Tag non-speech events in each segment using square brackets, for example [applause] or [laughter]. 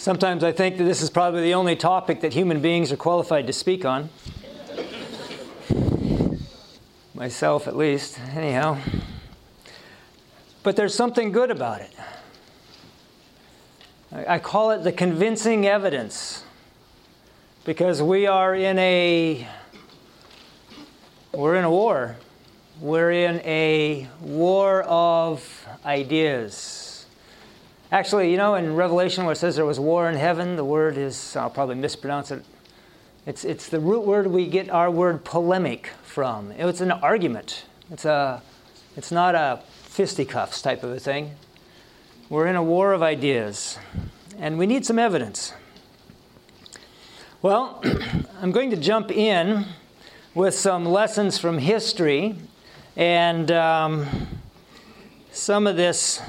Sometimes I think that this is probably the only topic that human beings are qualified to speak on. Myself, at least, anyhow. But there's something good about it. I call it the convincing evidence because we are in a we're in a war. We're in a war of ideas. Actually, you know, in Revelation where it says there was war in heaven, the word is, I'll probably mispronounce it. It's, it's the root word we get our word polemic from. It's an argument. It's, a, it's not a fisticuffs type of a thing. We're in a war of ideas, and we need some evidence. Well, [clears throat] I'm going to jump in with some lessons from history and um, some of this,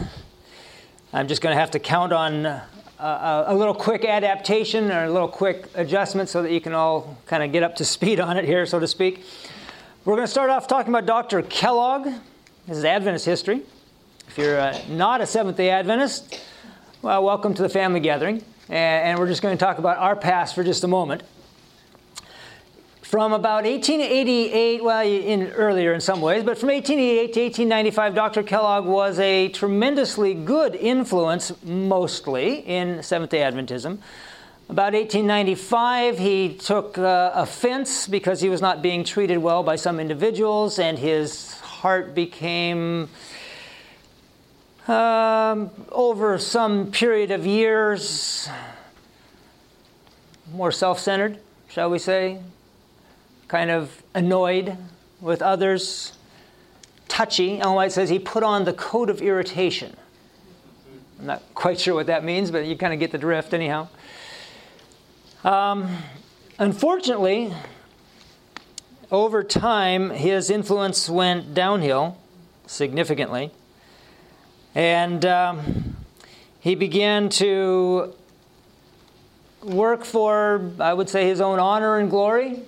I'm just going to have to count on a, a, little quick adaptation or a little quick adjustment so that you can all kind of get up to [laughs] speed on it here, so to speak. We're going to start off talking about Dr. Kellogg. This is Adventist history. If you're uh, not a Seventh day Adventist, well, welcome to the family gathering. And, and we're just going to talk about our past for just a moment. From about 1888, well, in earlier in some ways, but from 1888 to 1895, Dr. Kellogg was a tremendously good influence, mostly in Seventh day Adventism. About 1895, he took uh, offense because he was not being treated well by some individuals, and his heart became, um, over some period of years, more self centered, shall we say, kind of annoyed with others, touchy. Ellen White says he put on the coat of irritation. I'm not quite sure what that means, but you kind of get the drift anyhow. Um, unfortunately, over time, his influence went downhill significantly. And um, he began to work for, I would say, his own honor and glory.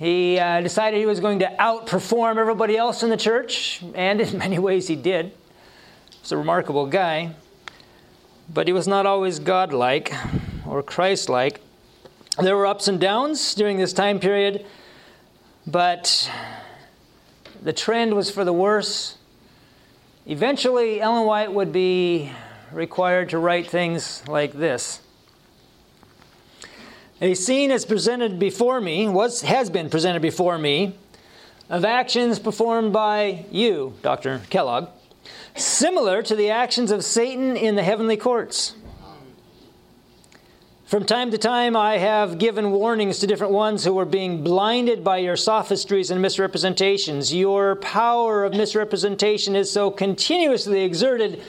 He uh, decided he was going to outperform everybody else in the church, and in many ways he did. He's a remarkable guy, but he was not always godlike or Christ like. There were ups and downs during this time period, but the trend was for the worse. Eventually, Ellen White would be required to write things like this. A scene is presented before me, was, has been presented before me, of actions performed by you, Dr. Kellogg, similar to the actions of Satan in the heavenly courts. From time to time, I have given warnings to different ones who were being blinded by your sophistries and misrepresentations. Your power of misrepresentation is so continuously exerted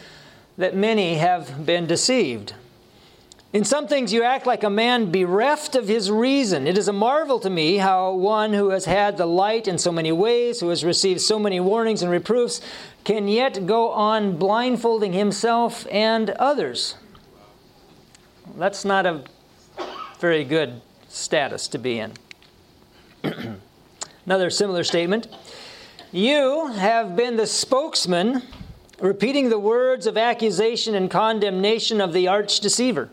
that many have been deceived. In some things, you act like a man bereft of his reason. It is a marvel to me how one who has had the light in so many ways, who has received so many warnings and reproofs, can yet go on blindfolding himself and others. That's not a very good status to be in. [clears throat] Another similar statement You have been the spokesman, repeating the words of accusation and condemnation of the arch deceiver.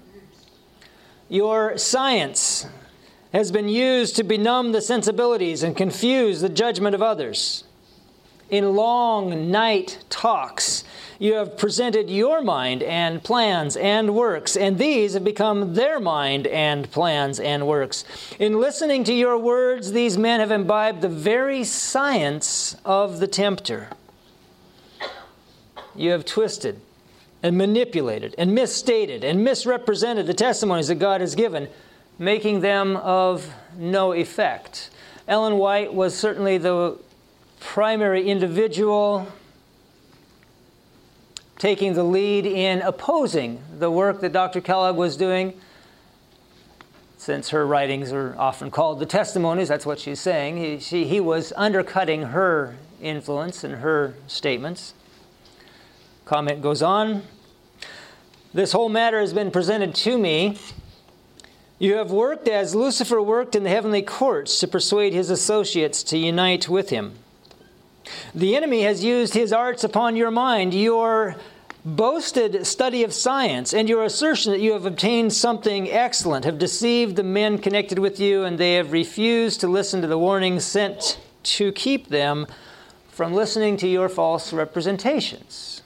Your science has been used to benumb the sensibilities and confuse the judgment of others. In long night talks, you have presented your mind and plans and works, and these have become their mind and plans and works. In listening to your words, these men have imbibed the very science of the tempter. You have twisted and manipulated and misstated and misrepresented the testimonies that God has given, making them of no effect. Ellen White was certainly the primary individual taking the lead in opposing the work that Dr. Kellogg was doing. Since her writings are often called the testimonies, that's what she's saying. He, she, he was undercutting her influence and her statements. Comment goes on. This whole matter has been presented to me. You have worked as Lucifer worked in the heavenly courts to persuade his associates to unite with him. The enemy has used his arts upon your mind. Your boasted study of science and your assertion that you have obtained something excellent have deceived the men connected with you, and they have refused to listen to the warnings sent to keep them from listening to your false representations.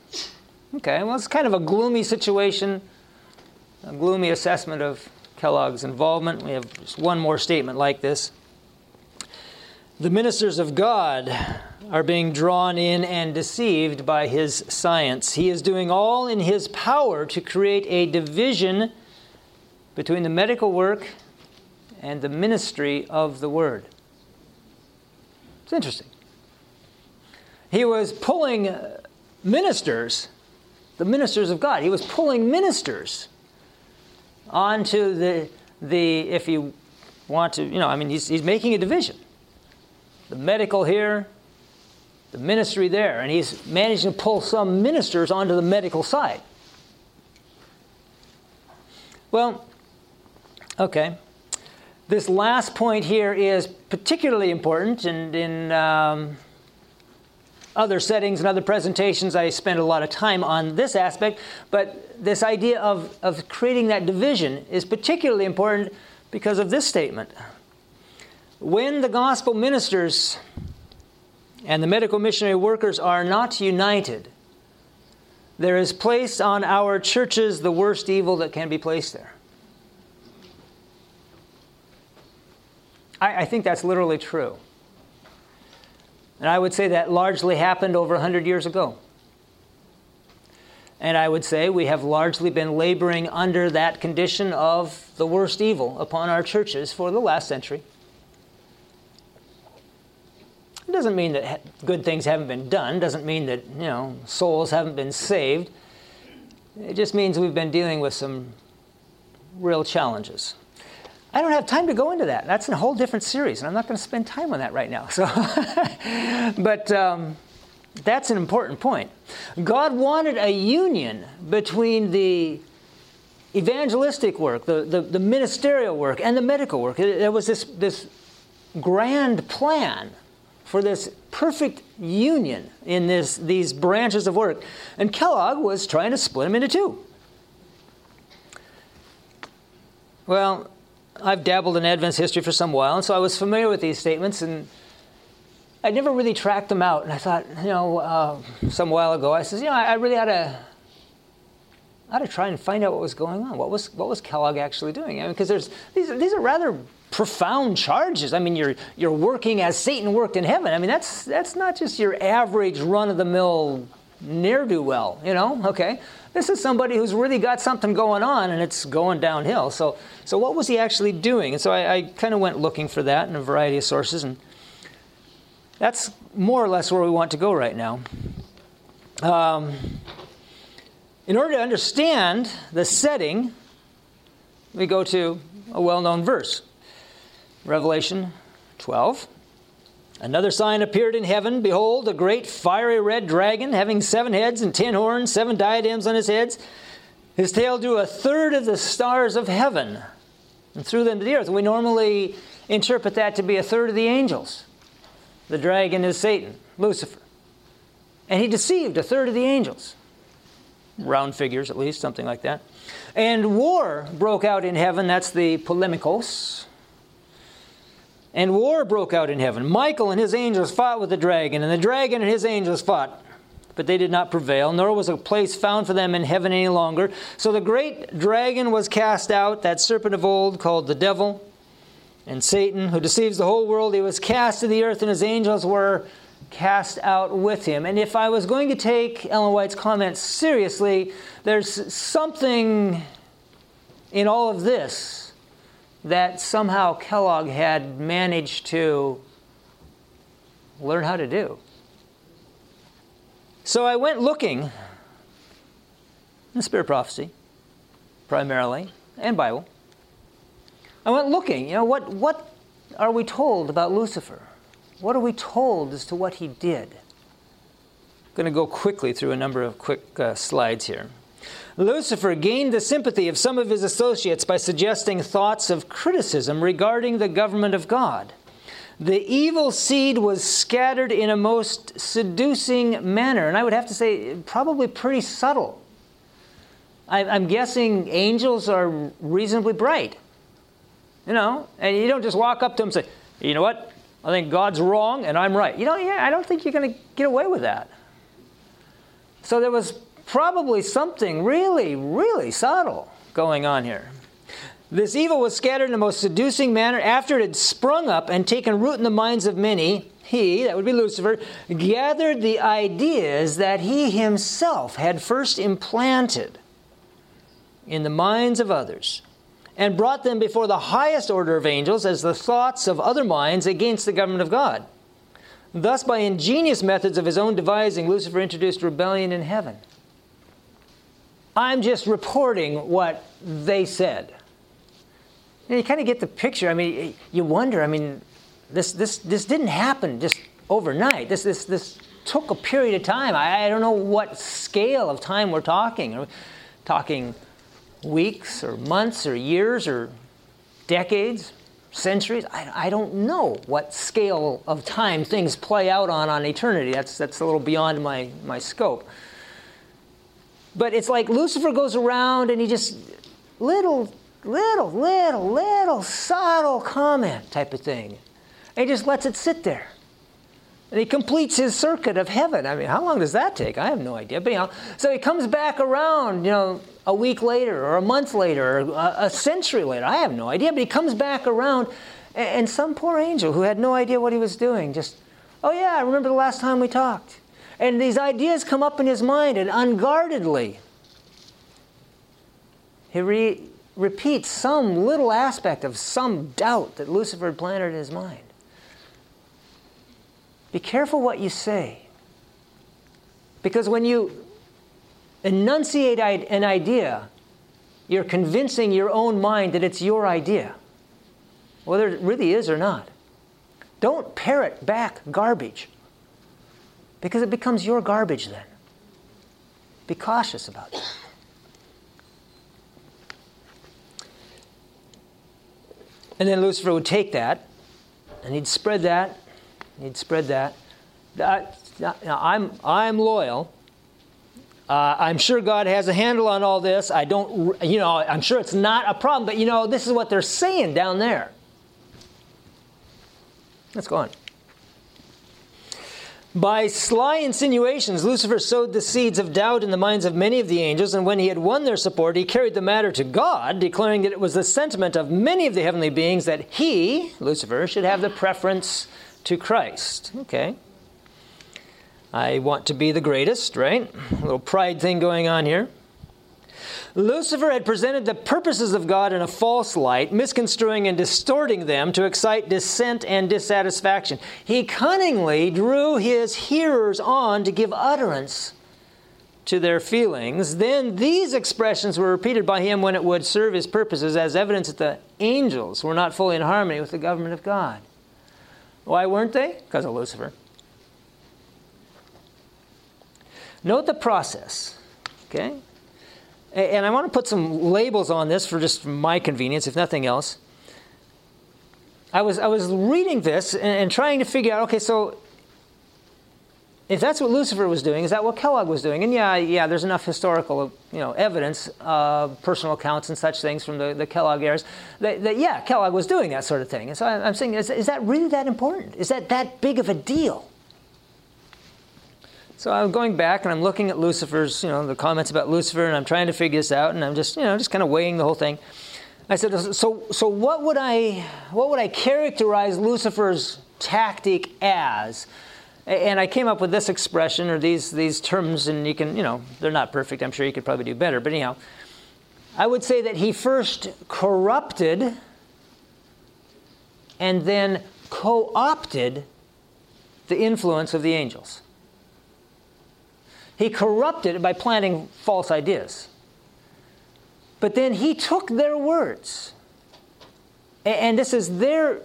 Okay, well, it's kind of a gloomy situation, a gloomy assessment of Kellogg's involvement. We have just one more statement like this. The ministers of God are being drawn in and deceived by his science. He is doing all in his power to create a division between the medical work and the ministry of the word. It's interesting. He was pulling ministers, the ministers of God, he was pulling ministers onto the, the if you want to, you know, I mean, he's, he's making a division the medical here, the ministry there, and he's managing to pull some ministers onto the medical side. Well, okay. This last point here is particularly important, and in um, other settings and other presentations, I spend a lot of time on this aspect. But this idea of, of creating that division is particularly important because of this statement when the gospel ministers and the medical missionary workers are not united, there is placed on our churches the worst evil that can be placed there. I, I think that's literally true. And I would say that largely happened over 100 years ago. And I would say we have largely been laboring under that condition of the worst evil upon our churches for the last century. It doesn't mean that good things haven't been done, it doesn't mean that, you know, souls haven't been saved. It just means we've been dealing with some real challenges. I don't have time to go into that. That's a whole different series, and I'm not going to spend time on that right now. So, [laughs] but um, that's an important point. God wanted a union between the evangelistic work, the, the, the ministerial work, and the medical work. There was this, this grand plan for this perfect union in this, these branches of work. And Kellogg was trying to split them into two. Well, I've dabbled in Adventist history for some while, and so I was familiar with these statements, and I never really tracked them out. And I thought, you know, uh, some while ago, I said, you know, I, I really ought to, ought to try and find out what was going on. What was what was Kellogg actually doing? I mean, because there's these are, these are rather profound charges. I mean, you're you're working as Satan worked in heaven. I mean, that's that's not just your average run of the mill ne'er do well. You know, okay. This is somebody who's really got something going on, and it's going downhill. So, so what was he actually doing? And so I, I kind of went looking for that in a variety of sources, and that's more or less where we want to go right now. Um, in order to understand the setting, we go to a well known verse. Revelation 12. Another sign appeared in heaven. Behold, a great fiery red dragon, having seven heads and ten horns, seven diadems on his heads. His tail drew a third of the stars of heaven and threw them to the earth. We normally interpret that to be a third of the angels. The dragon is Satan, Lucifer. And he deceived a third of the angels. Round figures, at least, something like that. And war broke out in heaven. That's the polemikos, and war broke out in heaven. Michael and his angels fought with the dragon, and the dragon and his angels fought. But they did not prevail, nor was a place found for them in heaven any longer. So the great dragon was cast out, that serpent of old called the devil and Satan, who deceives the whole world. He was cast to the earth, and his angels were cast out with him. And if I was going to take Ellen White's comments seriously, there's something in all of this that somehow Kellogg had managed to learn how to do. So I went looking in Spirit Prophecy, primarily, and Bible. I went looking, you know, what, what are we told about Lucifer? What are we told as to what he did? I'm going to go quickly through a number of quick uh, slides here. Lucifer gained the sympathy of some of his associates by suggesting thoughts of criticism regarding the government of God. The evil seed was scattered in a most seducing manner, and I would have to say, probably pretty subtle I'm guessing angels are reasonably bright. You know, and you don't just walk up to them and say, you know what? I think God's wrong and I'm right. You know, yeah, I don't think you're going to get away with that. So there was probably something really, really subtle going on here. This evil was scattered in the most seducing manner after it had sprung up and taken root in the minds of many. He, that would be Lucifer, gathered the ideas that he himself had first implanted in the minds of others and brought them before the highest order of angels as the thoughts of other minds against the government of God. Thus, by ingenious methods of his own devising, Lucifer introduced rebellion in heaven. I'm just reporting what they said you kind of get the picture. I mean, you wonder. I mean, this this this didn't happen just overnight. This this this took a period of time. I, I don't know what scale of time we're talking. Are we talking weeks or months or years or decades, centuries? I, I don't know what scale of time things play out on on eternity. That's that's a little beyond my my scope. But it's like Lucifer goes around and he just little little, little, little subtle comment type of thing. And he just lets it sit there. And he completes his circuit of heaven. I mean, how long does that take? I have no idea. But know, so he comes back around, you know, a week later or a month later or a, a century later. I have no idea. But he comes back around, and, and some poor angel who had no idea what he was doing just, oh yeah, I remember the last time we talked. And these ideas come up in his mind, and unguardedly, he re- repeats some little aspect of some doubt that Lucifer had planted in his mind. Be careful what you say. Because when you enunciate an idea, you're convincing your own mind that it's your idea, whether it really is or not. Don't parrot back garbage, because it becomes your garbage then. Be cautious about that. And then Lucifer would take that and he'd spread that, he'd spread that. that now, I'm, I'm loyal. Uh, I'm sure God has a handle on all this. I don't, you know, I'm sure it's not a problem, but you know, this is what they're saying down there. Let's go on. By sly insinuations, Lucifer sowed the seeds of doubt in the minds of many of the angels, and when he had won their support, he carried the matter to God, declaring that it was the sentiment of many of the heavenly beings that he, Lucifer, should have the preference to Christ. Okay. I want to be the greatest, right? A little pride thing going on here. Lucifer had presented the purposes of God in a false light, misconstruing and distorting them to excite dissent and dissatisfaction. He cunningly drew his hearers on to give utterance to their feelings. Then these expressions were repeated by him when it would serve his purposes as evidence that the angels were not fully in harmony with the government of God. Why weren't they? Because of Lucifer. Note the process. Okay? And I want to put some labels on this for just my convenience, if nothing else. I was, I was reading this and, and, trying to figure out okay, so if that's what Lucifer was doing, is that what Kellogg was doing? And yeah, yeah, there's enough historical you know, evidence, uh, personal accounts and such things from the, the Kellogg eras that, that, yeah, Kellogg was doing that sort of thing. And so I'm saying, is, is that really that important? Is that that big of a deal? So I'm going back and I'm looking at Lucifer's, you know, the comments about Lucifer, and I'm trying to figure this out, and I'm just, you know, just kind of weighing the whole thing. I said, so, so what would I, what would I characterize Lucifer's tactic as? And I came up with this expression or these these terms, and you can, you know, they're not perfect. I'm sure you could probably do better, but anyhow, I would say that he first corrupted and then co-opted the influence of the angels. He corrupted it by planting false ideas. But then he took their words, and this is their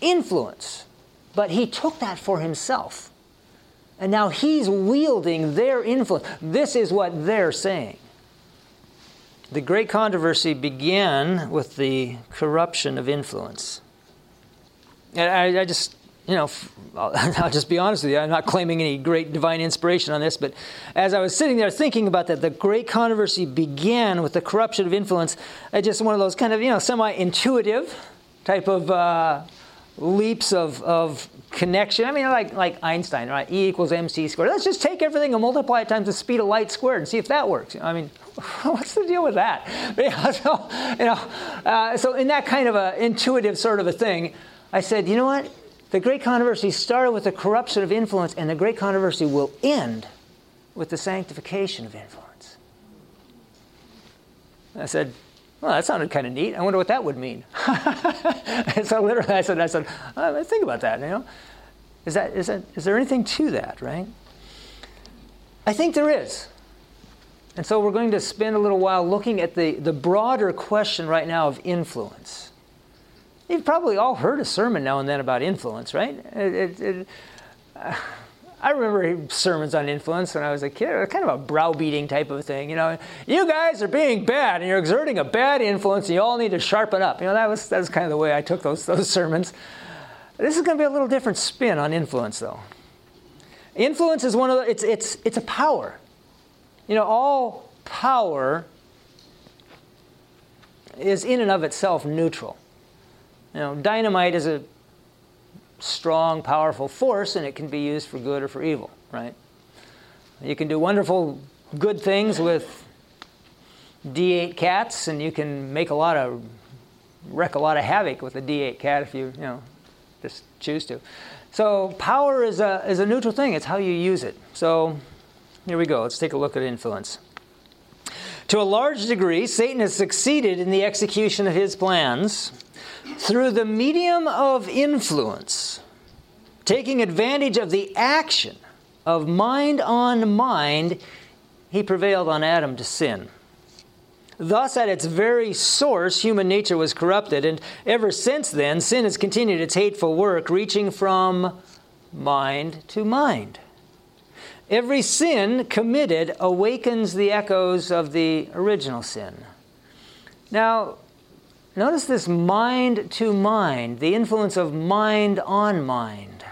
influence, but he took that for himself. And now he's wielding their influence. This is what they're saying. The great controversy began with the corruption of influence. And I, I just you know, [laughs] I'll, just be honest with you, I'm not claiming any great divine inspiration on this, but as I was sitting there thinking about that, the great controversy began with the corruption of influence. I just one of those kind of, you know, semi intuitive type of uh, leaps of, of connection. I mean, like, like Einstein, right? E equals mc squared. Let's just take everything and multiply it times the speed of light squared and see if that works. I mean, [laughs] what's the deal with that? [laughs] so, you know, uh, so in that kind of a intuitive sort of a thing, I said, you know what? The great controversy started with the corruption of influence, and the great controversy will end with the sanctification of influence. I said, well, that sounded kind of neat. I wonder what that would mean. and [laughs] so literally, I said, I said, oh, think about that. You know, is that is that is there anything to that, right? I think there is. And so we're going to spend a little while looking at the, the broader question right now of influence. You've probably all heard a sermon now and then about influence, right? It, it, it, uh, [sighs] I remember sermons on influence when I was a kid, kind of a browbeating type of thing. You know, you guys are being bad and you're exerting a bad influence and you all need to sharpen up. You know, that was, that was kind of the way I took those, those sermons. This is going to be a little different spin on influence, though. Influence is one of the, it's, it's, it's a power. You know, all power is in and of itself neutral. You know, dynamite is a strong, powerful force, and it can be used for good or for evil, right? You can do wonderful good things with D8 cats, and you can make a lot of wreck a lot of havoc with a D8 cat if you, you know, just choose to. So power is a is a neutral thing. It's how you use it. So here we go. Let's take a look at influence. To a large degree, Satan has succeeded in the execution of his plans through the medium of influence, taking advantage of the action of mind on mind, he prevailed on Adam to sin. Thus, at its very source, human nature was corrupted, and ever since then, sin has continued its hateful work, reaching from mind to mind. Every sin committed awakens the echoes of the original sin. Now, Notice this mind to mind, the influence of mind on mind.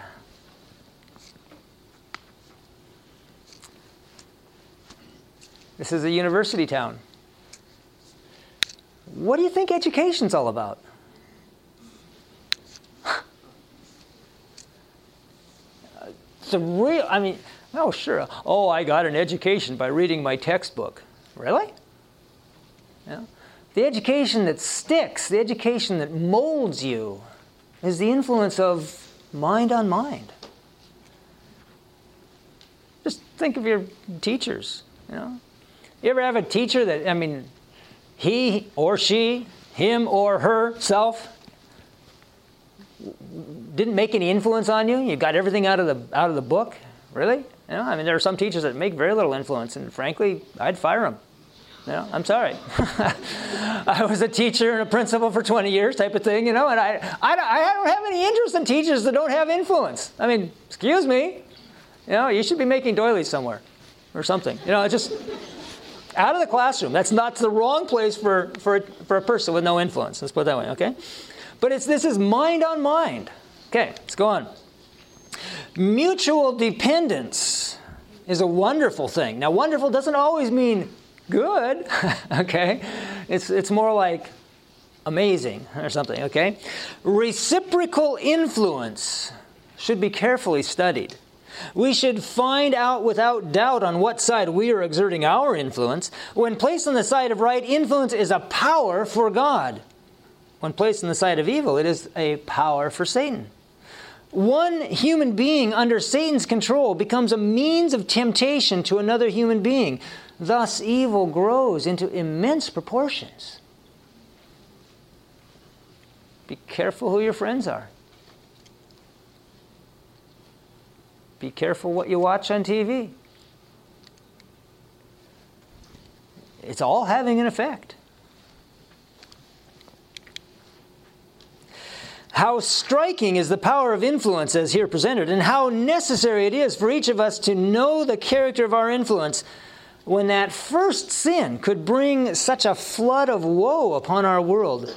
This is a university town. What do you think education's all about? [laughs] the real, I mean, oh, sure. Oh, I got an education by reading my textbook. Really? Yeah. The education that sticks, the education that molds you, is the influence of mind on mind. Just think of your teachers, you know. You ever have a teacher that, I mean, he or she, him or herself, didn't make any influence on you? You got everything out of the out of the book? Really? You know, I mean, there are some teachers that make very little influence, and frankly, I'd fire them. Know, I'm sorry. [laughs] I was a teacher and a principal for 20 years, type of thing, you know, and I, I, I don't have any interest in teachers that don't have influence. I mean, excuse me, you know, you should be making doilies somewhere or something. You know, it's just out of the classroom. That's not the wrong place for, for, for a person with no influence. Let's put it that way, okay? But it's, this is mind on mind. Okay, let's go on. Mutual dependence is a wonderful thing. Now, wonderful doesn't always mean good, [laughs] okay? It's, it's more like amazing or something, okay? Reciprocal influence should be carefully studied. We should find out without doubt on what side we are exerting our influence. When placed on the side of right, influence is a power for God. When placed on the side of evil, it is a power for Satan. One human being under Satan's control becomes a means of temptation to another human being. Thus, evil grows into immense proportions. Be careful who your friends are. Be careful what you watch on TV. It's all having an effect. How striking is the power of influence as here presented, and how necessary it is for each of us to know the character of our influence when that first sin could bring such a flood of woe upon our world.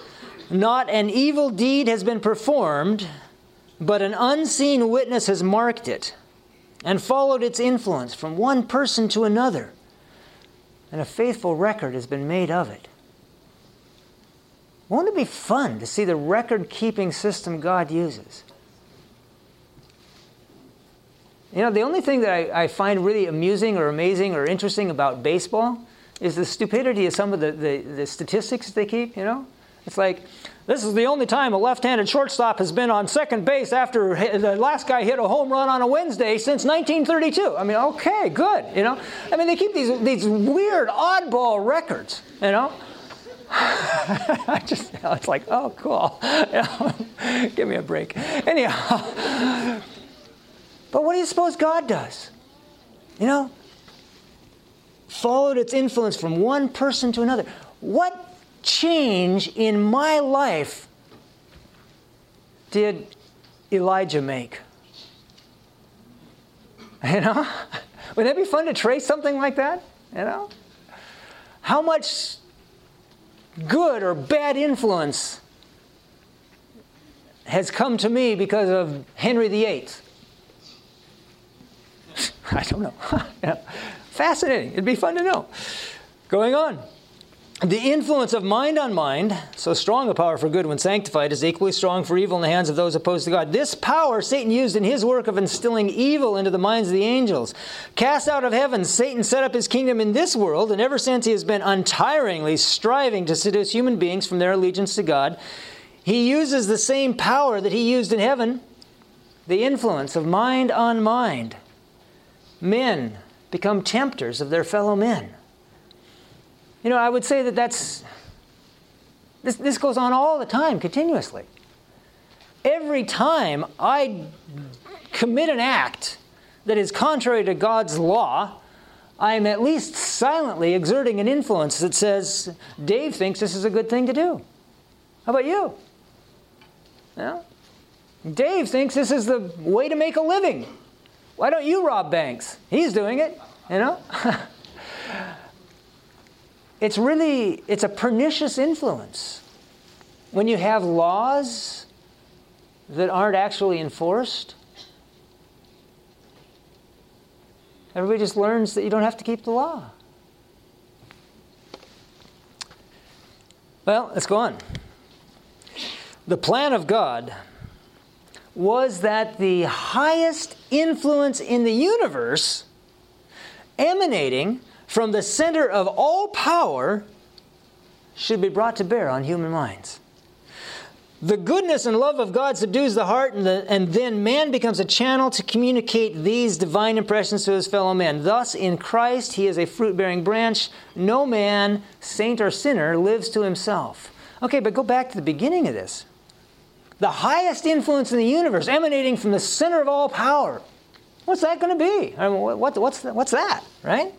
Not an evil deed has been performed but an unseen witness has marked it and followed its influence from one person to another, and a faithful record has been made of it. Won't it be fun to see the record keeping system God uses? You know, the only thing that I, I, find really amusing or amazing or interesting about baseball is the stupidity of some of the, the, the statistics they keep, you know? It's like, this is the only time a left handed shortstop has been on second base after the last guy hit a home run on a Wednesday since 1932. I mean, okay, good, you know? I mean, they keep these, these weird, oddball records, you know? [laughs] I just, you know, it's like, oh, cool. [laughs] You know, [laughs] give me a break. Anyhow, but what do you suppose God does? You know, followed its influence from one person to another. What change in my life did Elijah make? [laughs] You know? [laughs] Would that be fun to trace something like that? You know? How much good or bad influence has come to me because of Henry VIII? [laughs] I don't know. [laughs] yeah. Fascinating. It'd be fun to know. Going on. The influence of mind on mind, so strong a power for good when sanctified, is equally strong for evil in the hands of those opposed to God. This power Satan used in his work of instilling evil into the minds of the angels. Cast out of heaven, Satan set up his kingdom in this world, and ever since he has been untiringly striving to seduce human beings from their allegiance to God. He uses the same power that he used in heaven, the influence of mind on mind. Men become tempters of their fellow men. You know, I would say that that's, this, this goes on all the time, continuously. Every time I commit an act that is contrary to God's law, I am at least silently exerting an influence that says, Dave thinks this is a good thing to do. How about you? Yeah? Dave thinks this is the way to make a living. Why don't you rob banks? He's doing it, you know? [laughs] it's really it's a pernicious influence when you have laws that aren't actually enforced everybody just learns that you don't have to keep the law well let's go on the plan of god was that the highest influence in the universe emanating from the center of all power should be brought to bear on human minds. The goodness and love of God subdues the heart, and, the, and, then man becomes a channel to communicate these divine impressions to his fellow men. Thus, in Christ, he is a fruit bearing branch. No man, saint or sinner, lives to himself. Okay, but go back to the beginning of this. The highest influence in the universe emanating from the center of all power. What's that going to be? I mean, what, what's, what's that, right?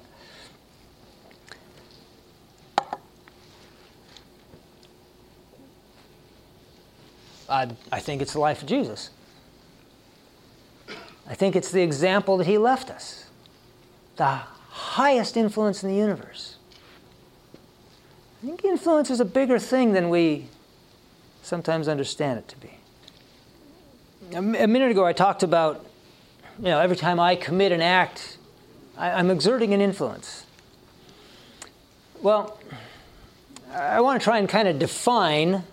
I, I think it's the life of Jesus. I think it's the example that he left us. The highest influence in the universe. I think influence is a bigger thing than we sometimes understand it to be. A, minute ago, I talked about, you know, every time I commit an act, I, I'm exerting an influence. Well, I want to try and kind of define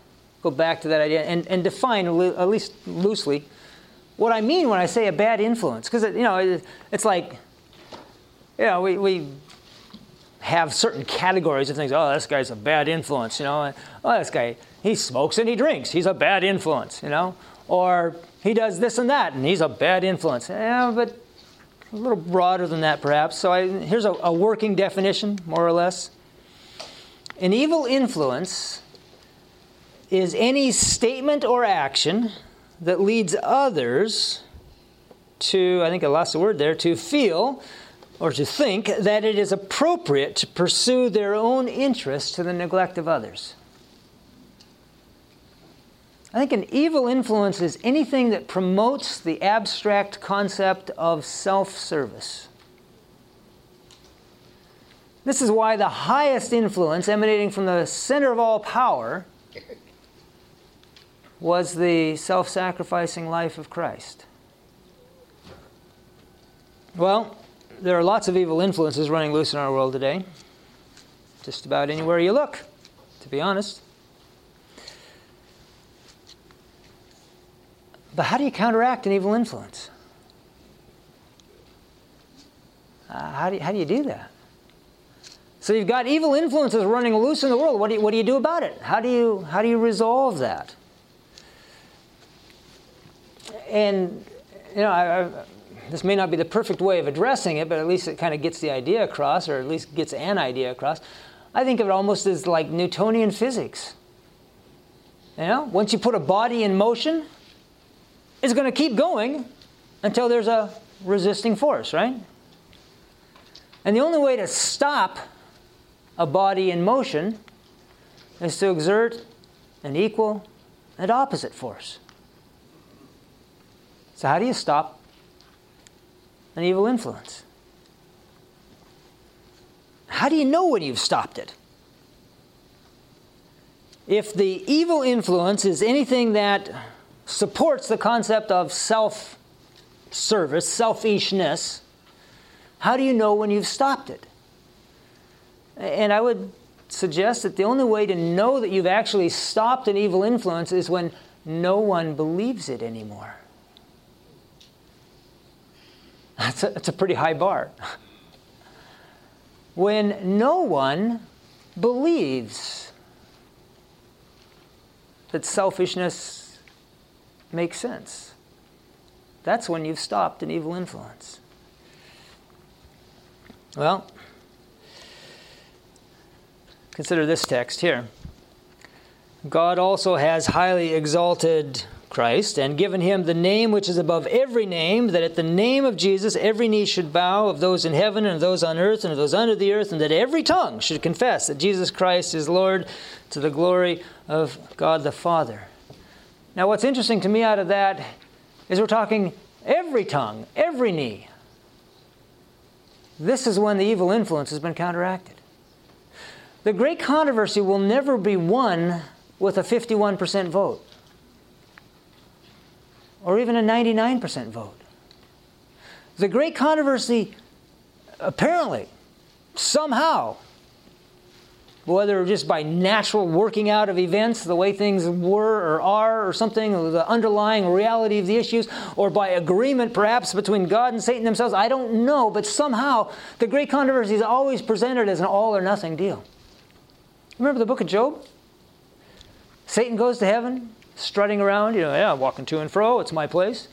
go back to that idea and, and define, at least loosely, what I mean when I say a bad influence. Because, you know, it, it's like, you know, we, we have certain categories of things. Oh, this guy's a bad influence, you know. Oh, this guy, he smokes and he drinks. He's a bad influence, you know. Or he does this and that, and he's a bad influence. Yeah, but a little broader than that, perhaps. So I, here's a, a working definition, more or less. An evil influence is any statement or action that leads others to, I think I lost the word there, to feel or to think that it is appropriate to pursue their own interests to the neglect of others. I think an evil influence is anything that promotes the abstract concept of self service. This is why the highest influence emanating from the center of all power was the self sacrificing life of Christ? Well, there are lots of evil influences running loose in our world today. Just about anywhere you look, to be honest. But how do you counteract an evil influence? Uh, how, do you, how do you do that? So you've got evil influences running loose in the world. What do you, what do, you do about it? How do you, how do you resolve that? And, you know, I, I, this may not be the perfect way of addressing it, but at least it kind of gets the idea across, or at least gets an idea across. I think of it almost as like Newtonian physics. You know, once you put a body in motion, it's going to keep going until there's a resisting force, right? And the only way to stop a body in motion is to exert an equal and opposite force. So, how do you stop an evil influence? How do you know when you've stopped it? If the evil influence is anything that supports the concept of self service, selfishness, how do you know when you've stopped it? And I would suggest that the only way to know that you've actually stopped an evil influence is when no one believes it anymore. That's a, that's a pretty high bar. when no one believes that selfishness makes sense, that's when you've stopped an evil influence. Well, consider this text here. God also has highly exalted Christ and given him the name which is above every name, that at the name of Jesus every knee should bow of those in heaven and of those on earth and of those under the earth, and that every tongue should confess that Jesus Christ is Lord to the glory of God the Father. Now, what's interesting to me out of that is we're talking every tongue, every knee. This is when the evil influence has been counteracted. The great controversy will never be won with a 51% vote or even a 99% vote. The great controversy, apparently, somehow, whether just by natural working out of events, the way things were or are, or something, or the underlying reality of the issues, or by agreement perhaps between God and Satan themselves, I don't know, but somehow the great controversy is always presented as an all or nothing deal. Remember the book of Job? Satan goes to heaven, strutting around, you know, yeah, walking to and fro, it's my place.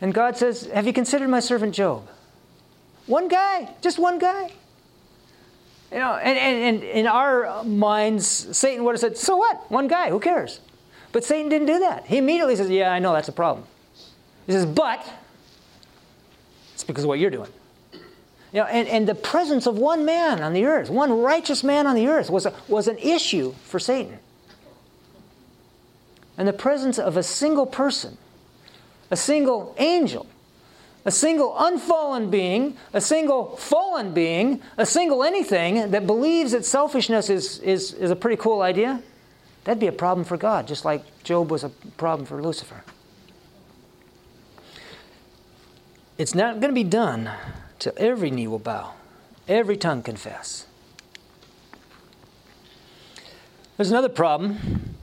And God says, Have you considered my servant Job? One guy, just one guy. You know, and, and, and in our minds, Satan would have said, So what? One guy, who cares? But Satan didn't do that. He immediately says, Yeah, I know that's a problem. He says, But it's because of what you're doing. You know, and, and the presence of one man on the earth, one righteous man on the earth, was, a, was an issue for Satan and the presence of a single person, a single angel, a single unfallen being, a single fallen being, a single anything that believes that selfishness is, is, is a pretty cool idea, that'd be a problem for God, just like Job was a problem for Lucifer. It's not going to be done till every knee will bow, every tongue confess. There's another problem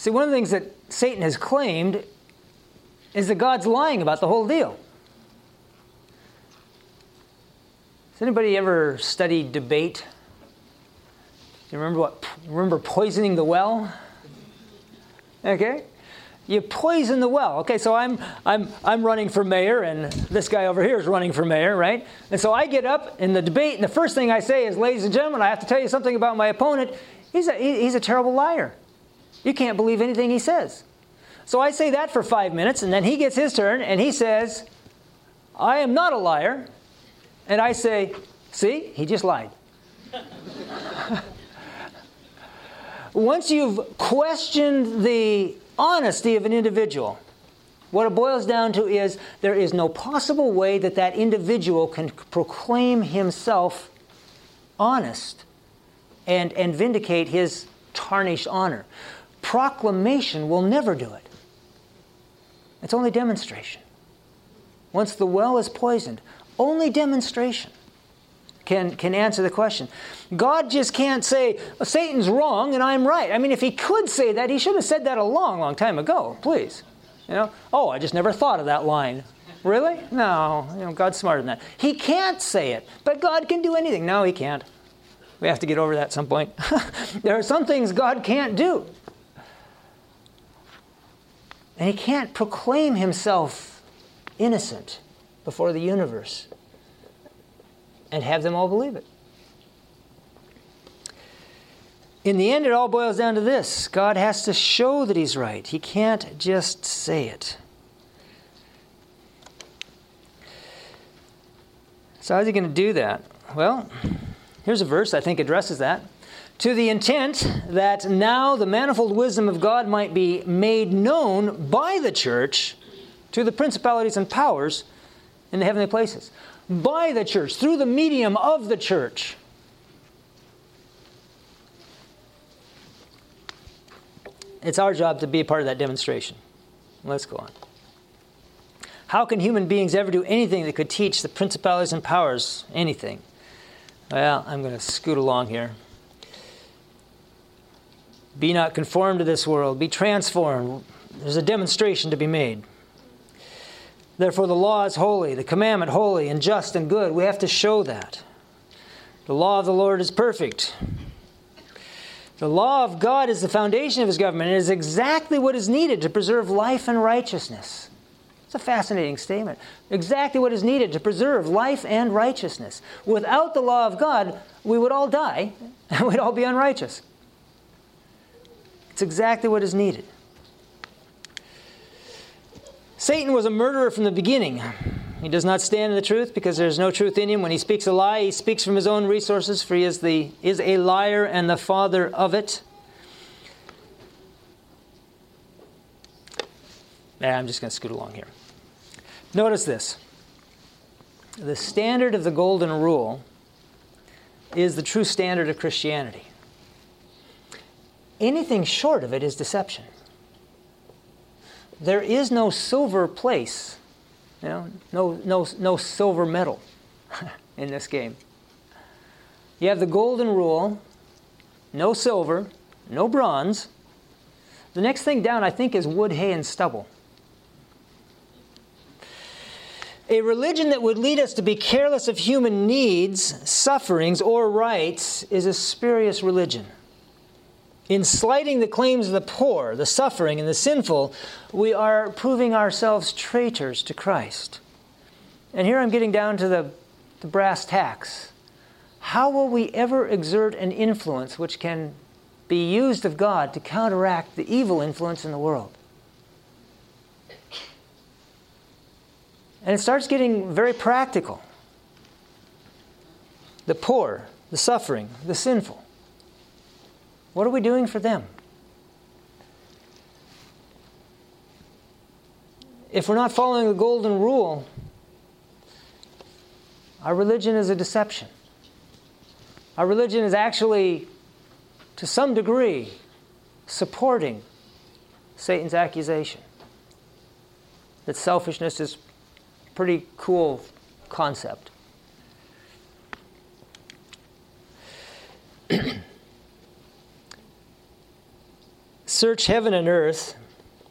See, one of the things that Satan has claimed is that God's lying about the whole deal. Has anybody ever studied debate? You remember what? Remember poisoning the well? Okay, you poison the well. Okay, so I'm I'm I'm running for mayor, and this guy over here is running for mayor, right? And so I get up in the debate, and the first thing I say is, "Ladies and gentlemen, I have to tell you something about my opponent. He's a he's a terrible liar." You can't believe anything he says. So I say that for five minutes, and then he gets his turn, and he says, I am not a liar. And I say, See, he just lied. [laughs] Once you've questioned the honesty of an individual, what it boils down to is there is no possible way that that individual can proclaim himself honest and, and vindicate his tarnished honor proclamation will never do it. It's only demonstration. Once the well is poisoned, only demonstration can, can answer the question. God just can't say, Satan's wrong and I'm right. I mean, if he could say that, he should have said that a long, long time ago, please. You know, oh, I just never thought of that line. Really? No, you know, God's smarter than that. He can't say it, but God can do anything. No, he can't. We have to get over that at some point. [laughs] there are some things God can't do. And he can't proclaim himself innocent before the universe and have them all believe it. In the end, it all boils down to this God has to show that he's right, he can't just say it. So, how's he going to do that? Well, here's a verse I think addresses that. To the intent that now the manifold wisdom of God might be made known by the church to the principalities and powers in the heavenly places. By the church, through the medium of the church. It's our job to be a part of that demonstration. Let's go on. How can human beings ever do anything that could teach the principalities and powers anything? Well, I'm going to scoot along here. Be not conformed to this world, be transformed. There's a demonstration to be made. Therefore, the law is holy, the commandment holy and just and good. We have to show that. The law of the Lord is perfect. The law of God is the foundation of his government. It is exactly what is needed to preserve life and righteousness. It's a fascinating statement. Exactly what is needed to preserve life and righteousness. Without the law of God, we would all die and [laughs] we'd all be unrighteous. It's exactly what is needed. Satan was a murderer from the beginning. He does not stand in the truth because there is no truth in him. When he speaks a lie, he speaks from his own resources, for he is, the, is a liar and the father of it. Nah, I'm just going to scoot along here. Notice this the standard of the Golden Rule is the true standard of Christianity. Anything short of it is deception. There is no silver place, you know, no, no, no silver medal [laughs] in this game. You have the Golden Rule, no silver, no bronze. The next thing down, I think, is wood, hay, and stubble. A religion that would lead us to be careless of human needs, sufferings, or rights is a spurious religion. In slighting the claims of the poor, the suffering, and the sinful, we are proving ourselves traitors to Christ. And here I'm getting down to the, the brass tacks. How will we ever exert an influence which can be used of God to counteract the evil influence in the world? And it starts getting very practical. The poor, the suffering, the sinful. What are we doing for them? If we're not following the golden rule, our religion is a deception. Our religion is actually, to some degree, supporting Satan's accusation that selfishness is a pretty cool concept. [clears throat] Search heaven and earth,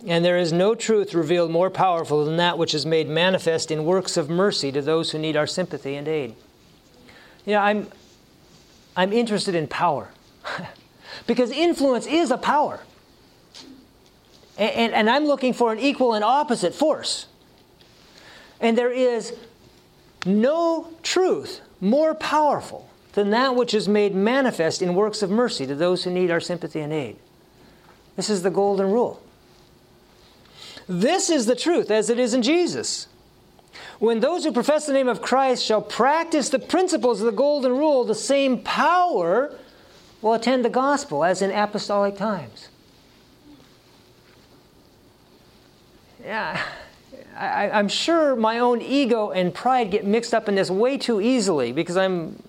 and there is no truth revealed more powerful than that which is made manifest in works of mercy to those who need our sympathy and aid. You know, I'm, I'm interested in power [laughs] because influence is a power. And, and, and I'm looking for an equal and opposite force. And there is no truth more powerful than that which is made manifest in works of mercy to those who need our sympathy and aid. This is the golden rule. This is the truth as it is in Jesus. When those who profess the name of Christ shall practice the principles of the golden rule, the same power will attend the gospel as in apostolic times. Yeah. I, I'm sure my own ego and pride get mixed up in this way too easily because I'm,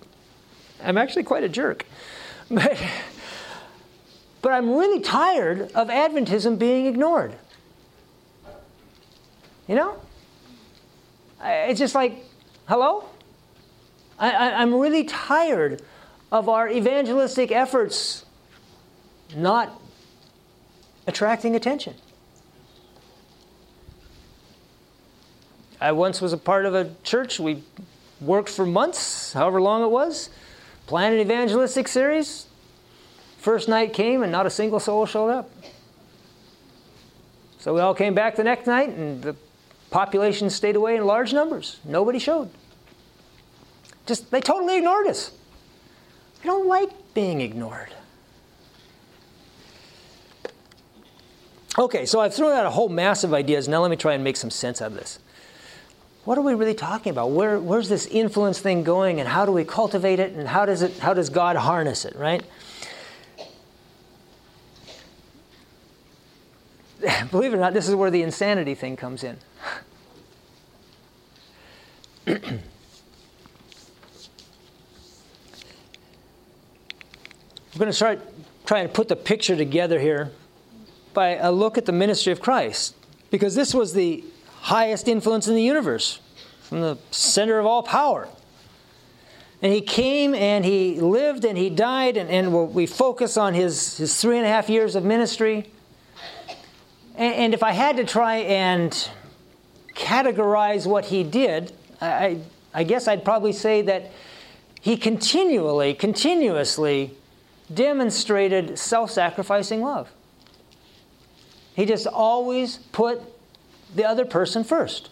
I'm actually quite a jerk. [laughs] But but I'm really tired of Adventism being ignored. You know? It's just like, hello? I, am really tired of our evangelistic efforts not attracting attention. I once was a part of a church. We worked for months, however long it was, planned an evangelistic series. First night came and not a single soul showed up. So we all came back the next night and the population stayed away in large numbers. Nobody showed. Just, they totally ignored us. I don't like being ignored. Okay, so I've thrown out a whole mass of ideas. Now let me try and make some sense out of this. What are we really talking about? Where, where's this influence thing going, and how do we cultivate it, and how does it? How does God harness it? Right? [laughs] Believe it or not, this is where the insanity thing comes in. [clears throat] We're going to start trying to put the picture together here by a look at the ministry of Christ, because this was the highest influence in the universe, from the center of all power. And he came and he lived and he died, and, and we focus on his, his three and a half years of ministry. And, if I had to try and categorize what he did, I, I guess I'd probably say that he continually, continuously demonstrated self sacrificing love. He just always put the other person first.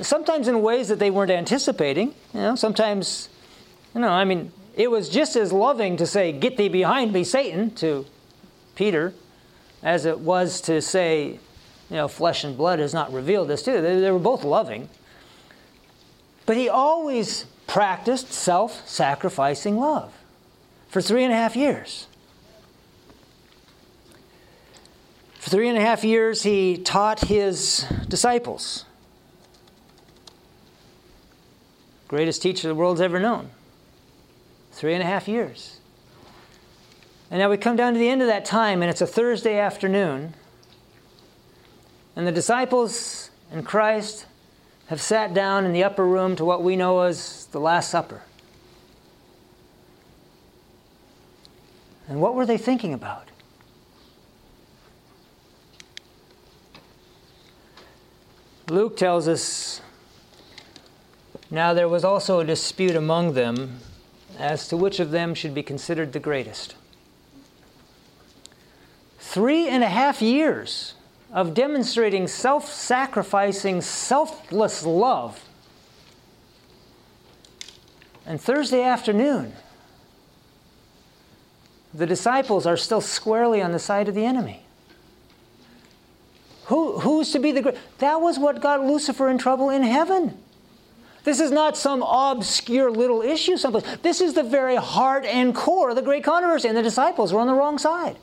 Sometimes in ways that they weren't anticipating. You know, sometimes, you know, I mean, it was just as loving to say, Get thee behind me, Satan, to Peter, as it was to say, you know, flesh and blood has not revealed this to. They, they were both loving. But he always practiced self sacrificing love for three and a half years. For three and a half years, he taught his disciples. Greatest teacher the world's ever known. Three and a half years. And now we come down to the end of that time, and it's a Thursday afternoon. And the disciples and Christ have sat down in the upper room to what we know as the Last Supper. And what were they thinking about? Luke tells us now there was also a dispute among them as to which of them should be considered the greatest. Three and a half years of demonstrating self sacrificing, selfless love. And Thursday afternoon, the disciples are still squarely on the side of the enemy. Who, who's to be the great? That was what got Lucifer in trouble in heaven. This is not some obscure little issue someplace. This is the very heart and core of the great controversy, and the disciples were on the wrong side.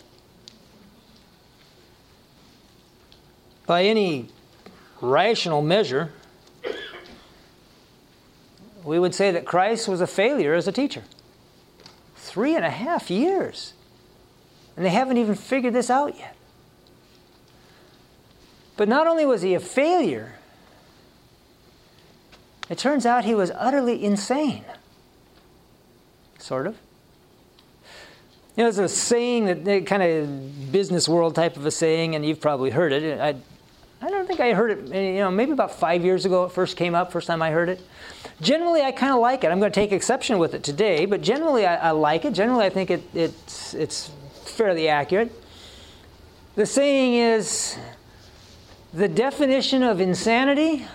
By any rational measure, we would say that Christ was a failure as a teacher. Three and a half years. And they haven't even figured this out yet. But not only was he a failure, it turns out he was utterly insane. Sort of. You know, there's a saying that kind of business world type of a saying, and you've probably heard it. I, I don't think I heard it, eh, you know, maybe about five years ago it first came up, first time I heard it. Generally, I kind of like it. I'm going to take exception with it today, but generally, I, I like it. Generally, I think it, it's, it's fairly accurate. The saying is the definition of insanity.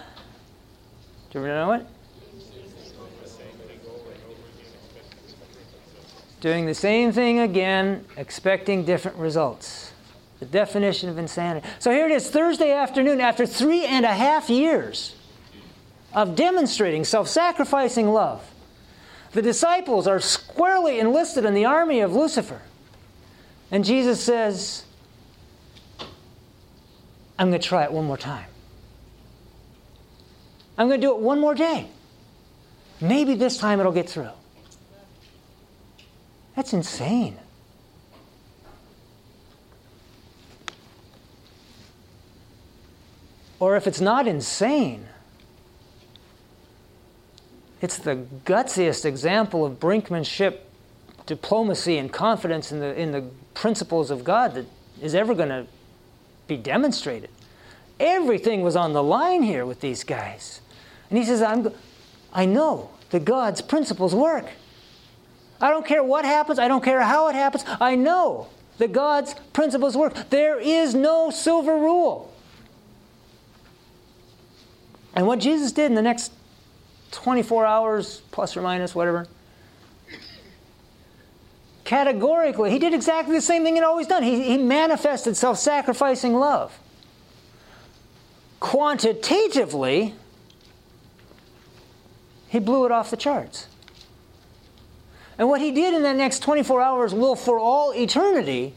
Do you know it? Doing the same thing again, expecting different results. The definition of insanity. So here it is, Thursday afternoon, after three and a half years of demonstrating self sacrificing love. The disciples are squarely enlisted in the army of Lucifer. And Jesus says, I'm going to try it one more time. I'm going to do it one more day. Maybe this time it'll get through. That's insane. Or if it's not insane, it's the gutsiest example of brinkmanship, diplomacy, and confidence in the, in the principles of God that is ever going to be demonstrated. Everything was on the line here with these guys. And he says, I'm, I know that God's principles work. I don't care what happens, I don't care how it happens, I know that God's principles work. There is no silver rule. And what Jesus did in the next 24 hours, plus or minus, whatever, categorically, he did exactly the same thing he'd always done. He, he manifested self sacrificing love. Quantitatively, he blew it off the charts. And what he did in that next 24 hours will, for all eternity,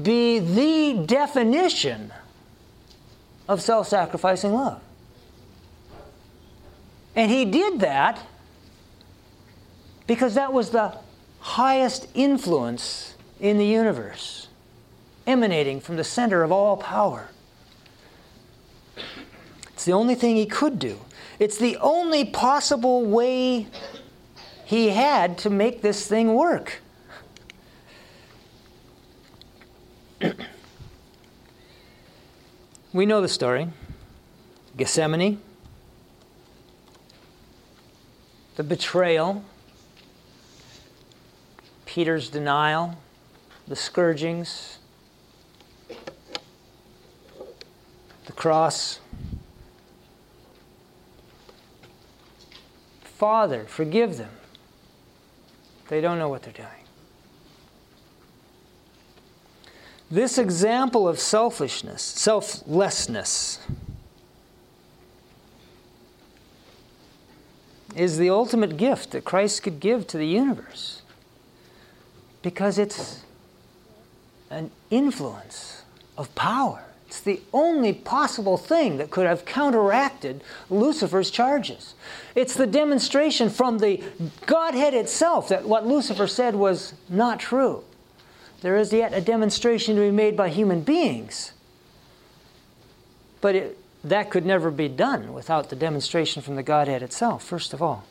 be the definition of self sacrificing love. And he did that because that was the highest influence in the universe, emanating from the center of all power. It's the only thing he could do. It's the only possible way he had to make this thing work. [clears throat] we know the story Gethsemane, the betrayal, Peter's denial, the scourgings, the cross. Father, forgive them. They don't know what they're doing. This example of selfishness, selflessness, is the ultimate gift that Christ could give to the universe because it's an influence of power. It's the only possible thing that could have counteracted Lucifer's charges. It's the demonstration from the Godhead itself that what Lucifer said was not true. There is yet a demonstration to be made by human beings. But it, that could never be done without the demonstration from the Godhead itself, first of all.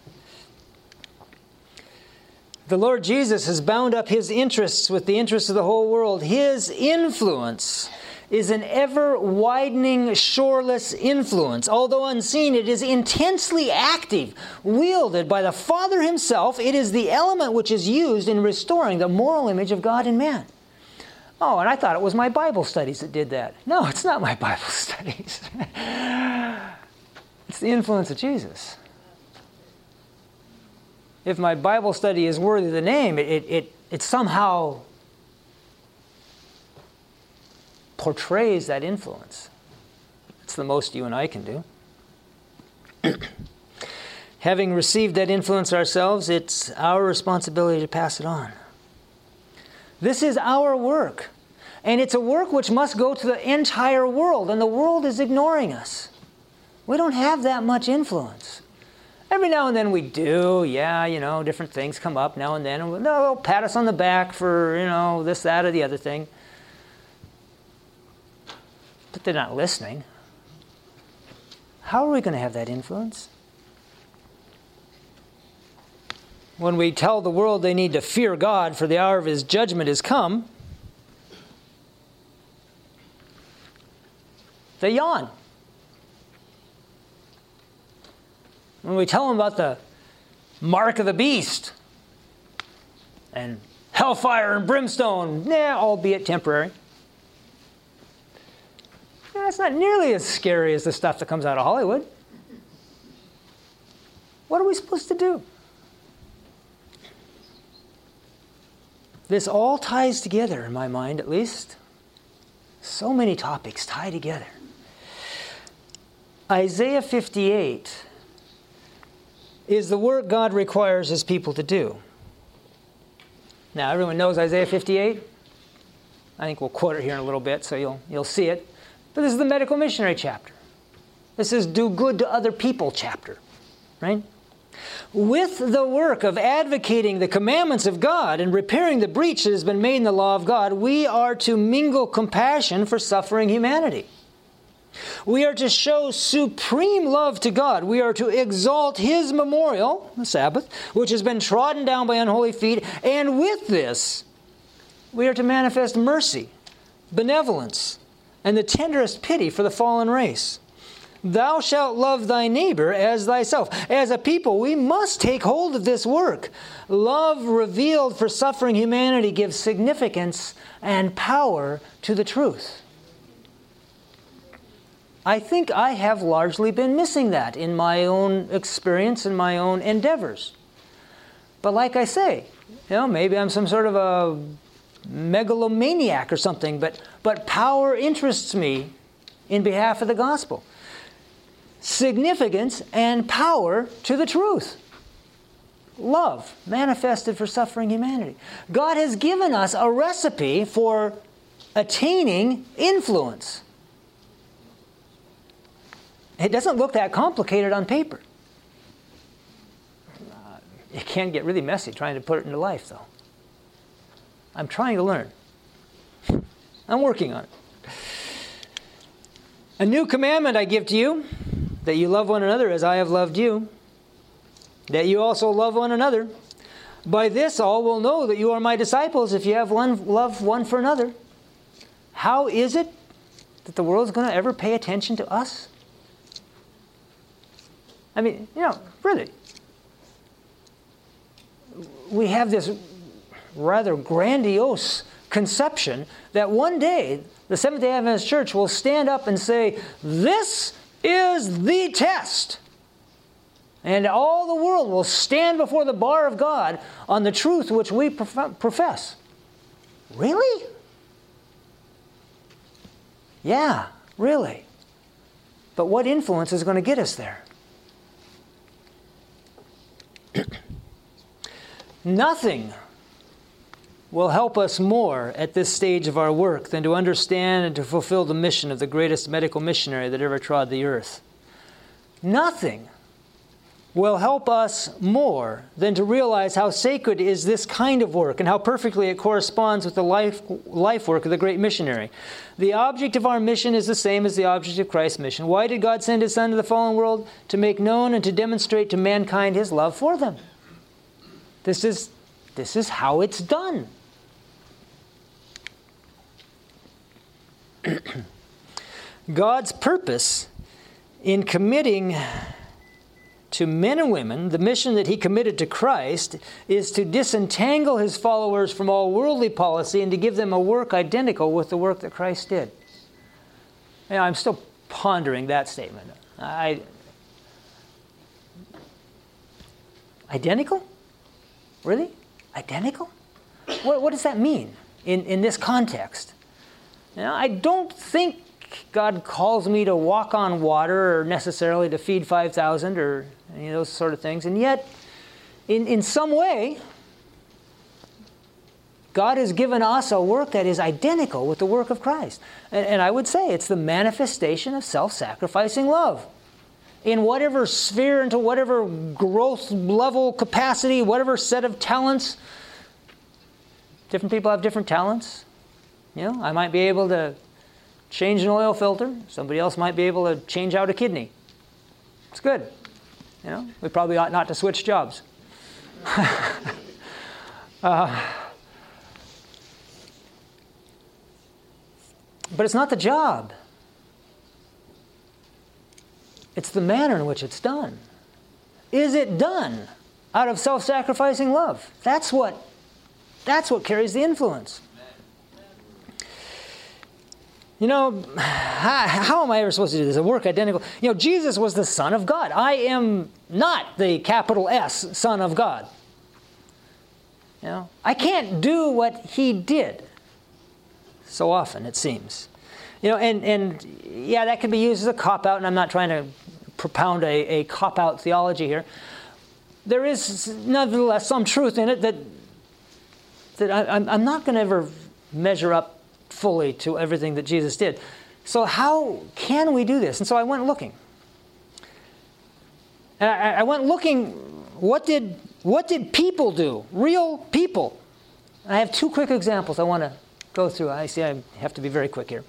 The Lord Jesus has bound up his interests with the interests of the whole world. His influence is an ever widening, shoreless influence. Although unseen, it is intensely active. Wielded by the Father Himself, it is the element which is used in restoring the moral image of God in man. Oh, and I thought it was my Bible studies that did that. No, [laughs] it's not my Bible [laughs] studies. it's the influence of Jesus. If my Bible study is worthy of the name, it, it, it somehow portrays that influence. It's the most you and I can do. [coughs] Having received that influence ourselves, it's our responsibility to pass it on. This is our work. And it's a work which must go to the entire world, and the world is ignoring us. We don't have that much influence. Every now and then we do, yeah, you know, different things come up now and then, and they'll pat us on the back for, you know, this, that, or the other thing. But they're not listening. How are we going to have that influence? When we tell the world they need to fear God for the hour of his judgment has come, They yawn. When we tell them about the mark of the beast and hellfire and brimstone, yeah, albeit temporary. That's not nearly as scary as the stuff that comes out of Hollywood. What are we supposed to do? This all ties together, in my mind at least. So many topics tie together. Isaiah 58 is the work God requires his people to do. Now, everyone knows Isaiah 58. I think we'll quote it here in a little bit so you'll, you'll see it. But this is the medical missionary chapter. This is do good to other people chapter, right? With the work of advocating the commandments of God and repairing the breach that has been made in the law of God, we are to mingle compassion for suffering humanity. We are to show supreme love to God. We are to exalt His memorial, the Sabbath, which has been trodden down by unholy feet. And with this, we are to manifest mercy, benevolence, and the tenderest pity for the fallen race. Thou shalt love thy neighbor as thyself. As a people, we must take hold of this work. Love revealed for suffering humanity gives significance and power to the truth. I think I have largely been missing that in my own experience and my own endeavors. But like I say, you know, maybe I'm some sort of a megalomaniac or something, but, but power interests me in behalf of the gospel. Significance and power to the truth. Love manifested for suffering humanity. God has given us a recipe for attaining influence. It doesn't look that complicated on paper. Uh, it can get really messy trying to put it into life, though. I'm trying to learn. I'm working on it. A new commandment I give to you that you love one another as I have loved you, that you also love one another. By this, all will know that you are my disciples if you have one love one for another. How is it that the world is going to ever pay attention to us? I mean, you know, really. We have this rather grandiose conception that one day the Seventh day Adventist Church will stand up and say, This is the test. And all the world will stand before the bar of God on the truth which we profess. Really? Yeah, really. But what influence is going to get us there? [clears throat] Nothing will help us more at this stage of our work than to understand and to fulfill the mission of the greatest medical missionary that ever trod the earth. Nothing will help us more than to realize how sacred is this kind of work and how perfectly it corresponds with the life, life work of the great missionary. The object of our mission is the same as the object of Christ's mission. Why did God send His Son to the fallen world? To make known and to demonstrate to mankind His love for them. This is, this is how it's done. [clears throat] God's purpose in committing to men and women, the mission that he committed to Christ is to disentangle his followers from all worldly policy and to give them a work identical with the work that Christ did. I'm still pondering that statement. I, identical? Really? Identical? What, what does that mean in, in this context? Now, I don't think God calls me to walk on water or necessarily to feed 5,000 or any of those sort of things. And yet, in, in some way, God has given us a work that is identical with the work of Christ. And, and I would say it's the manifestation of self sacrificing love. In whatever sphere, into whatever growth level, capacity, whatever set of talents, different people have different talents. You know, I might be able to change an oil filter. Somebody else might be able to change out a kidney. It's good. You know, we probably ought not to switch jobs. [laughs] uh, but it's not the job. It's the manner in which it's done. Is it done out of self-sacrificing love? That's what that's what carries the influence. You know, [sighs] how, am I ever supposed to do this? A work identical. You know, Jesus was the Son of God. I am not the capital S Son of God. You know, I can't do what he did. So often, it seems. You know, and, and yeah, that can be used as a cop out, and I'm not trying to propound a, a cop out theology here. There is nevertheless some truth in it that, that I, I'm not going to ever measure up fully to everything that Jesus did. So, how can we do this? And so I went looking. And I, I went looking what did what did people do? Real people. I have two quick examples I want to go through. I see I have to be very quick here.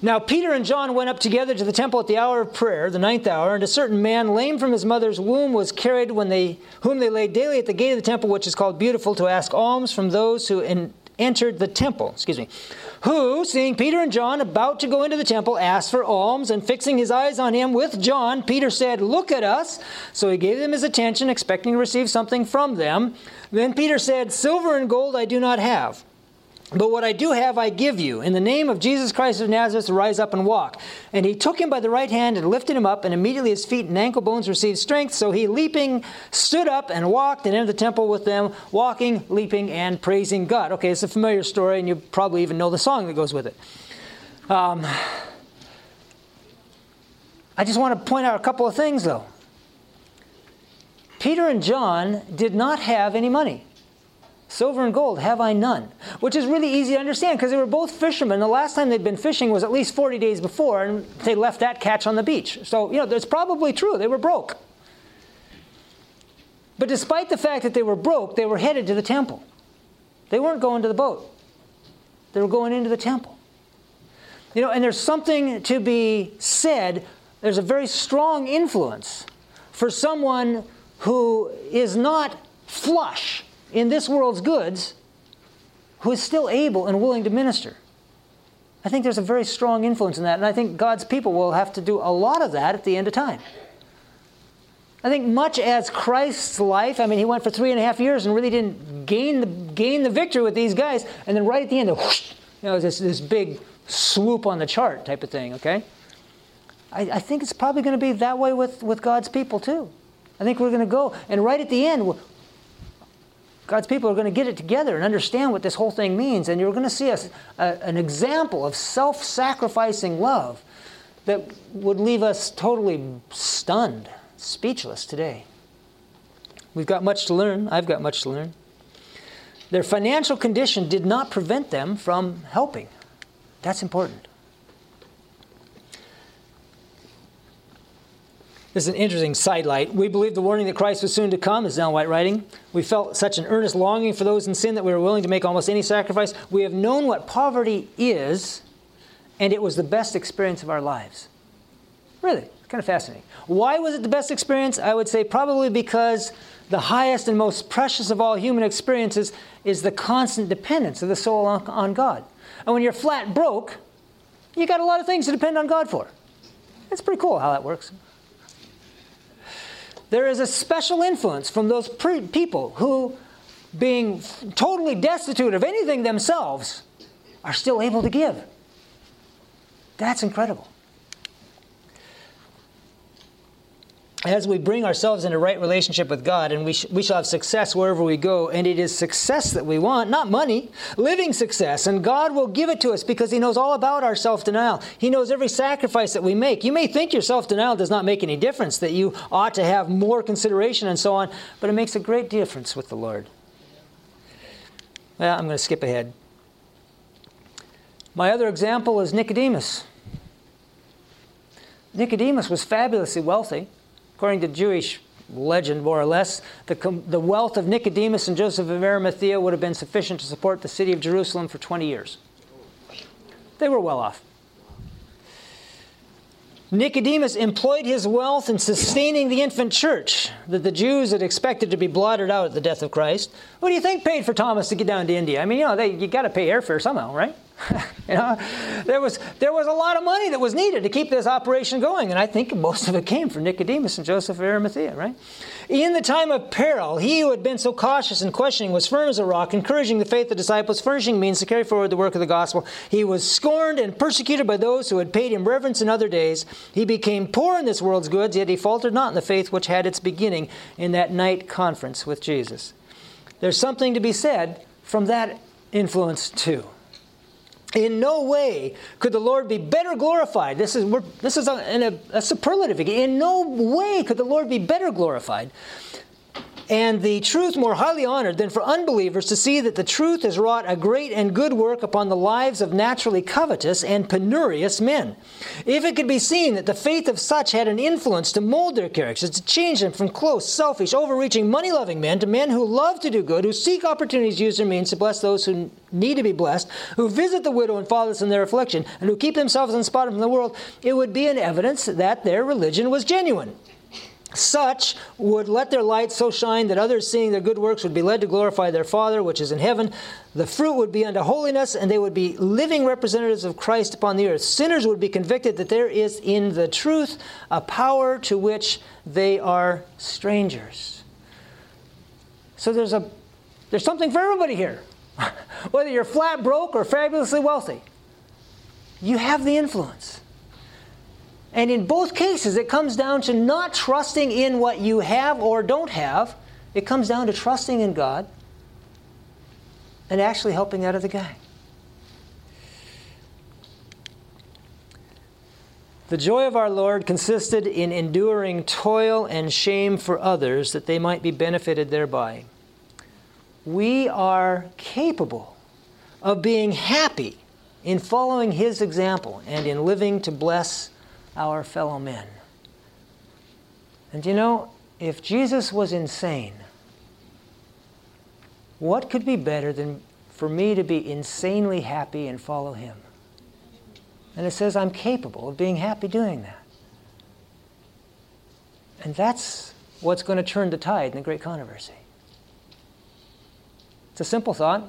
Now, Peter and John went up together to the temple at the hour of prayer, the ninth hour, and a certain man, lame from his mother's womb, was carried when they, whom they laid daily at the gate of the temple, which is called Beautiful, to ask alms from those who in, entered the temple. Excuse me. Who, seeing Peter and John about to go into the temple, asked for alms, and fixing his eyes on him with John, Peter said, Look at us. So he gave them his attention, expecting to receive something from them. Then Peter said, Silver and gold I do not have but what I do have, I give you. In the name of Jesus Christ of Nazareth, rise up and walk. And he took him by the right hand and lifted him up, and immediately his feet and ankle bones received strength. So he, leaping, stood up and walked and entered the temple with them, walking, leaping, and praising God. Okay, it's a familiar story, and you probably even know the song that goes with it. Um, I just want to point out a couple of things, though. Peter and John did not have any money. Silver and gold have I none. Which is really easy to understand because they were both fishermen. The last time they'd been fishing was at least 40 days before, and they left that catch on the beach. So, you know, that's probably true. They were broke. But despite the fact that they were broke, they were headed to the temple. They weren't going to the boat, they were going into the temple. You know, and there's something to be said, there's a very strong influence for someone who is not flush in this world's goods who is still able and willing to minister. I think there's a very strong influence in that, and I think God's people will have to do a lot of that at the end of time. I think much as Christ's life, I mean, he went for three and a half years and really didn't gain the, gain the victory with these guys, and then right at the end, whoosh, you know, this, this big swoop on the chart type of thing, okay? I, I think it's probably going to be that way with, with God's people too. I think we're going to go, and right at the end, God's people are going to get it together and understand what this whole thing means, and you're going to see a, a, uh, an example of self sacrificing love that would leave us totally stunned, speechless today. We've got much to learn. I've got much to learn. Their financial condition did not prevent them from helping. That's important. This is an interesting sidelight. We believe the warning that Christ was soon to come, is Ellen White writing. We felt such an earnest longing for those in sin that we were willing to make almost any sacrifice. We have known what poverty is, and it was the best experience of our lives. Really, kind of fascinating. Why was it the best experience? I would say probably because the highest and most precious of all human experiences is the constant dependence of the soul on, on God. And when you're flat broke, you got a lot of things to depend on God for. It's pretty cool how that works there is a special influence from those pre- people who, being totally destitute of anything themselves, are still able to give. That's incredible. As we bring ourselves into right relationship with God, and we, sh- we shall have success wherever we go, and it is success that we want, not money, living success. And God will give it to us because He knows all about our self denial. He knows every sacrifice that we make. You may think your self denial does not make any difference, that you ought to have more consideration and so on, but it makes a great difference with the Lord. Well, I'm going to skip ahead. My other example is Nicodemus. Nicodemus was fabulously wealthy. According to Jewish legend, more or less, the, the wealth of Nicodemus and Joseph of Arimathea would have been sufficient to support the city of Jerusalem for 20 years. They were well off. Nicodemus employed his wealth in sustaining the infant church that the Jews had expected to be blotted out at the death of Christ. What do you think paid for Thomas to get down to India? I mean, you know, they, you got to pay airfare somehow, right? [laughs] you know, there was there was a lot of money that was needed to keep this operation going, and I think most of it came from Nicodemus and Joseph of Arimathea, right? In the time of peril, he who had been so cautious and questioning was firm as a rock, encouraging the faith of the disciples, furnishing means to carry forward the work of the gospel. He was scorned and persecuted by those who had paid him reverence in other days. He became poor in this world's goods, yet he faltered not in the faith which had its beginning in that night conference with Jesus. There's something to be said from that influence too. In no way could the Lord be better glorified. This is, this is a, a, a superlative. In no way could the Lord be better glorified and the truth more highly honored than for unbelievers to see that the truth has wrought a great and good work upon the lives of naturally covetous and penurious men. If it could be seen that the faith of such had an influence to mold their characters, to change them from close, selfish, overreaching, money loving men to men who love to do good, who seek opportunities to use their means to bless those who need to be blessed, who visit the widow and fatherless in their affliction, and who keep themselves unspotted from the world, it would be an evidence that their religion was genuine. Such would let their light so shine that others, seeing their good works, would be led to glorify their Father which is in heaven. The fruit would be unto holiness, and they would be living representatives of Christ upon the earth. Sinners would be convicted that there is in the truth a power to which they are strangers. So there's a there's something for everybody here. [laughs] Whether you're flat broke or fabulously wealthy, you have the influence. And in both cases, it comes down to not trusting in what you have or don't have. It comes down to trusting in God and actually helping that other guy. The joy of our Lord consisted in enduring toil and shame for others that they might be benefited thereby. We are capable of being happy in following His example and in living to bless our fellow men. And you know, if Jesus was insane, what could be better than for me to be insanely happy and follow him? And it says I'm capable of being happy doing that. And that's what's going to turn the tide in the great controversy. It's a simple thought.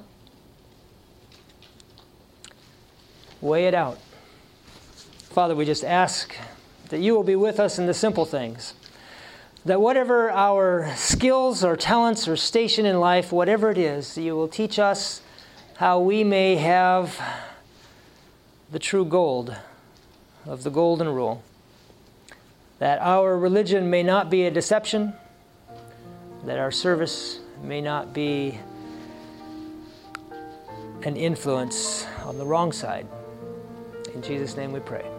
Weigh it out. Father, we just ask that you will be with us in the simple things. That whatever our skills or talents or station in life, whatever it is, you will teach us how we may have the true gold of the golden rule. That our religion may not be a deception, that our service may not be an influence on the wrong side. In Jesus' name we pray.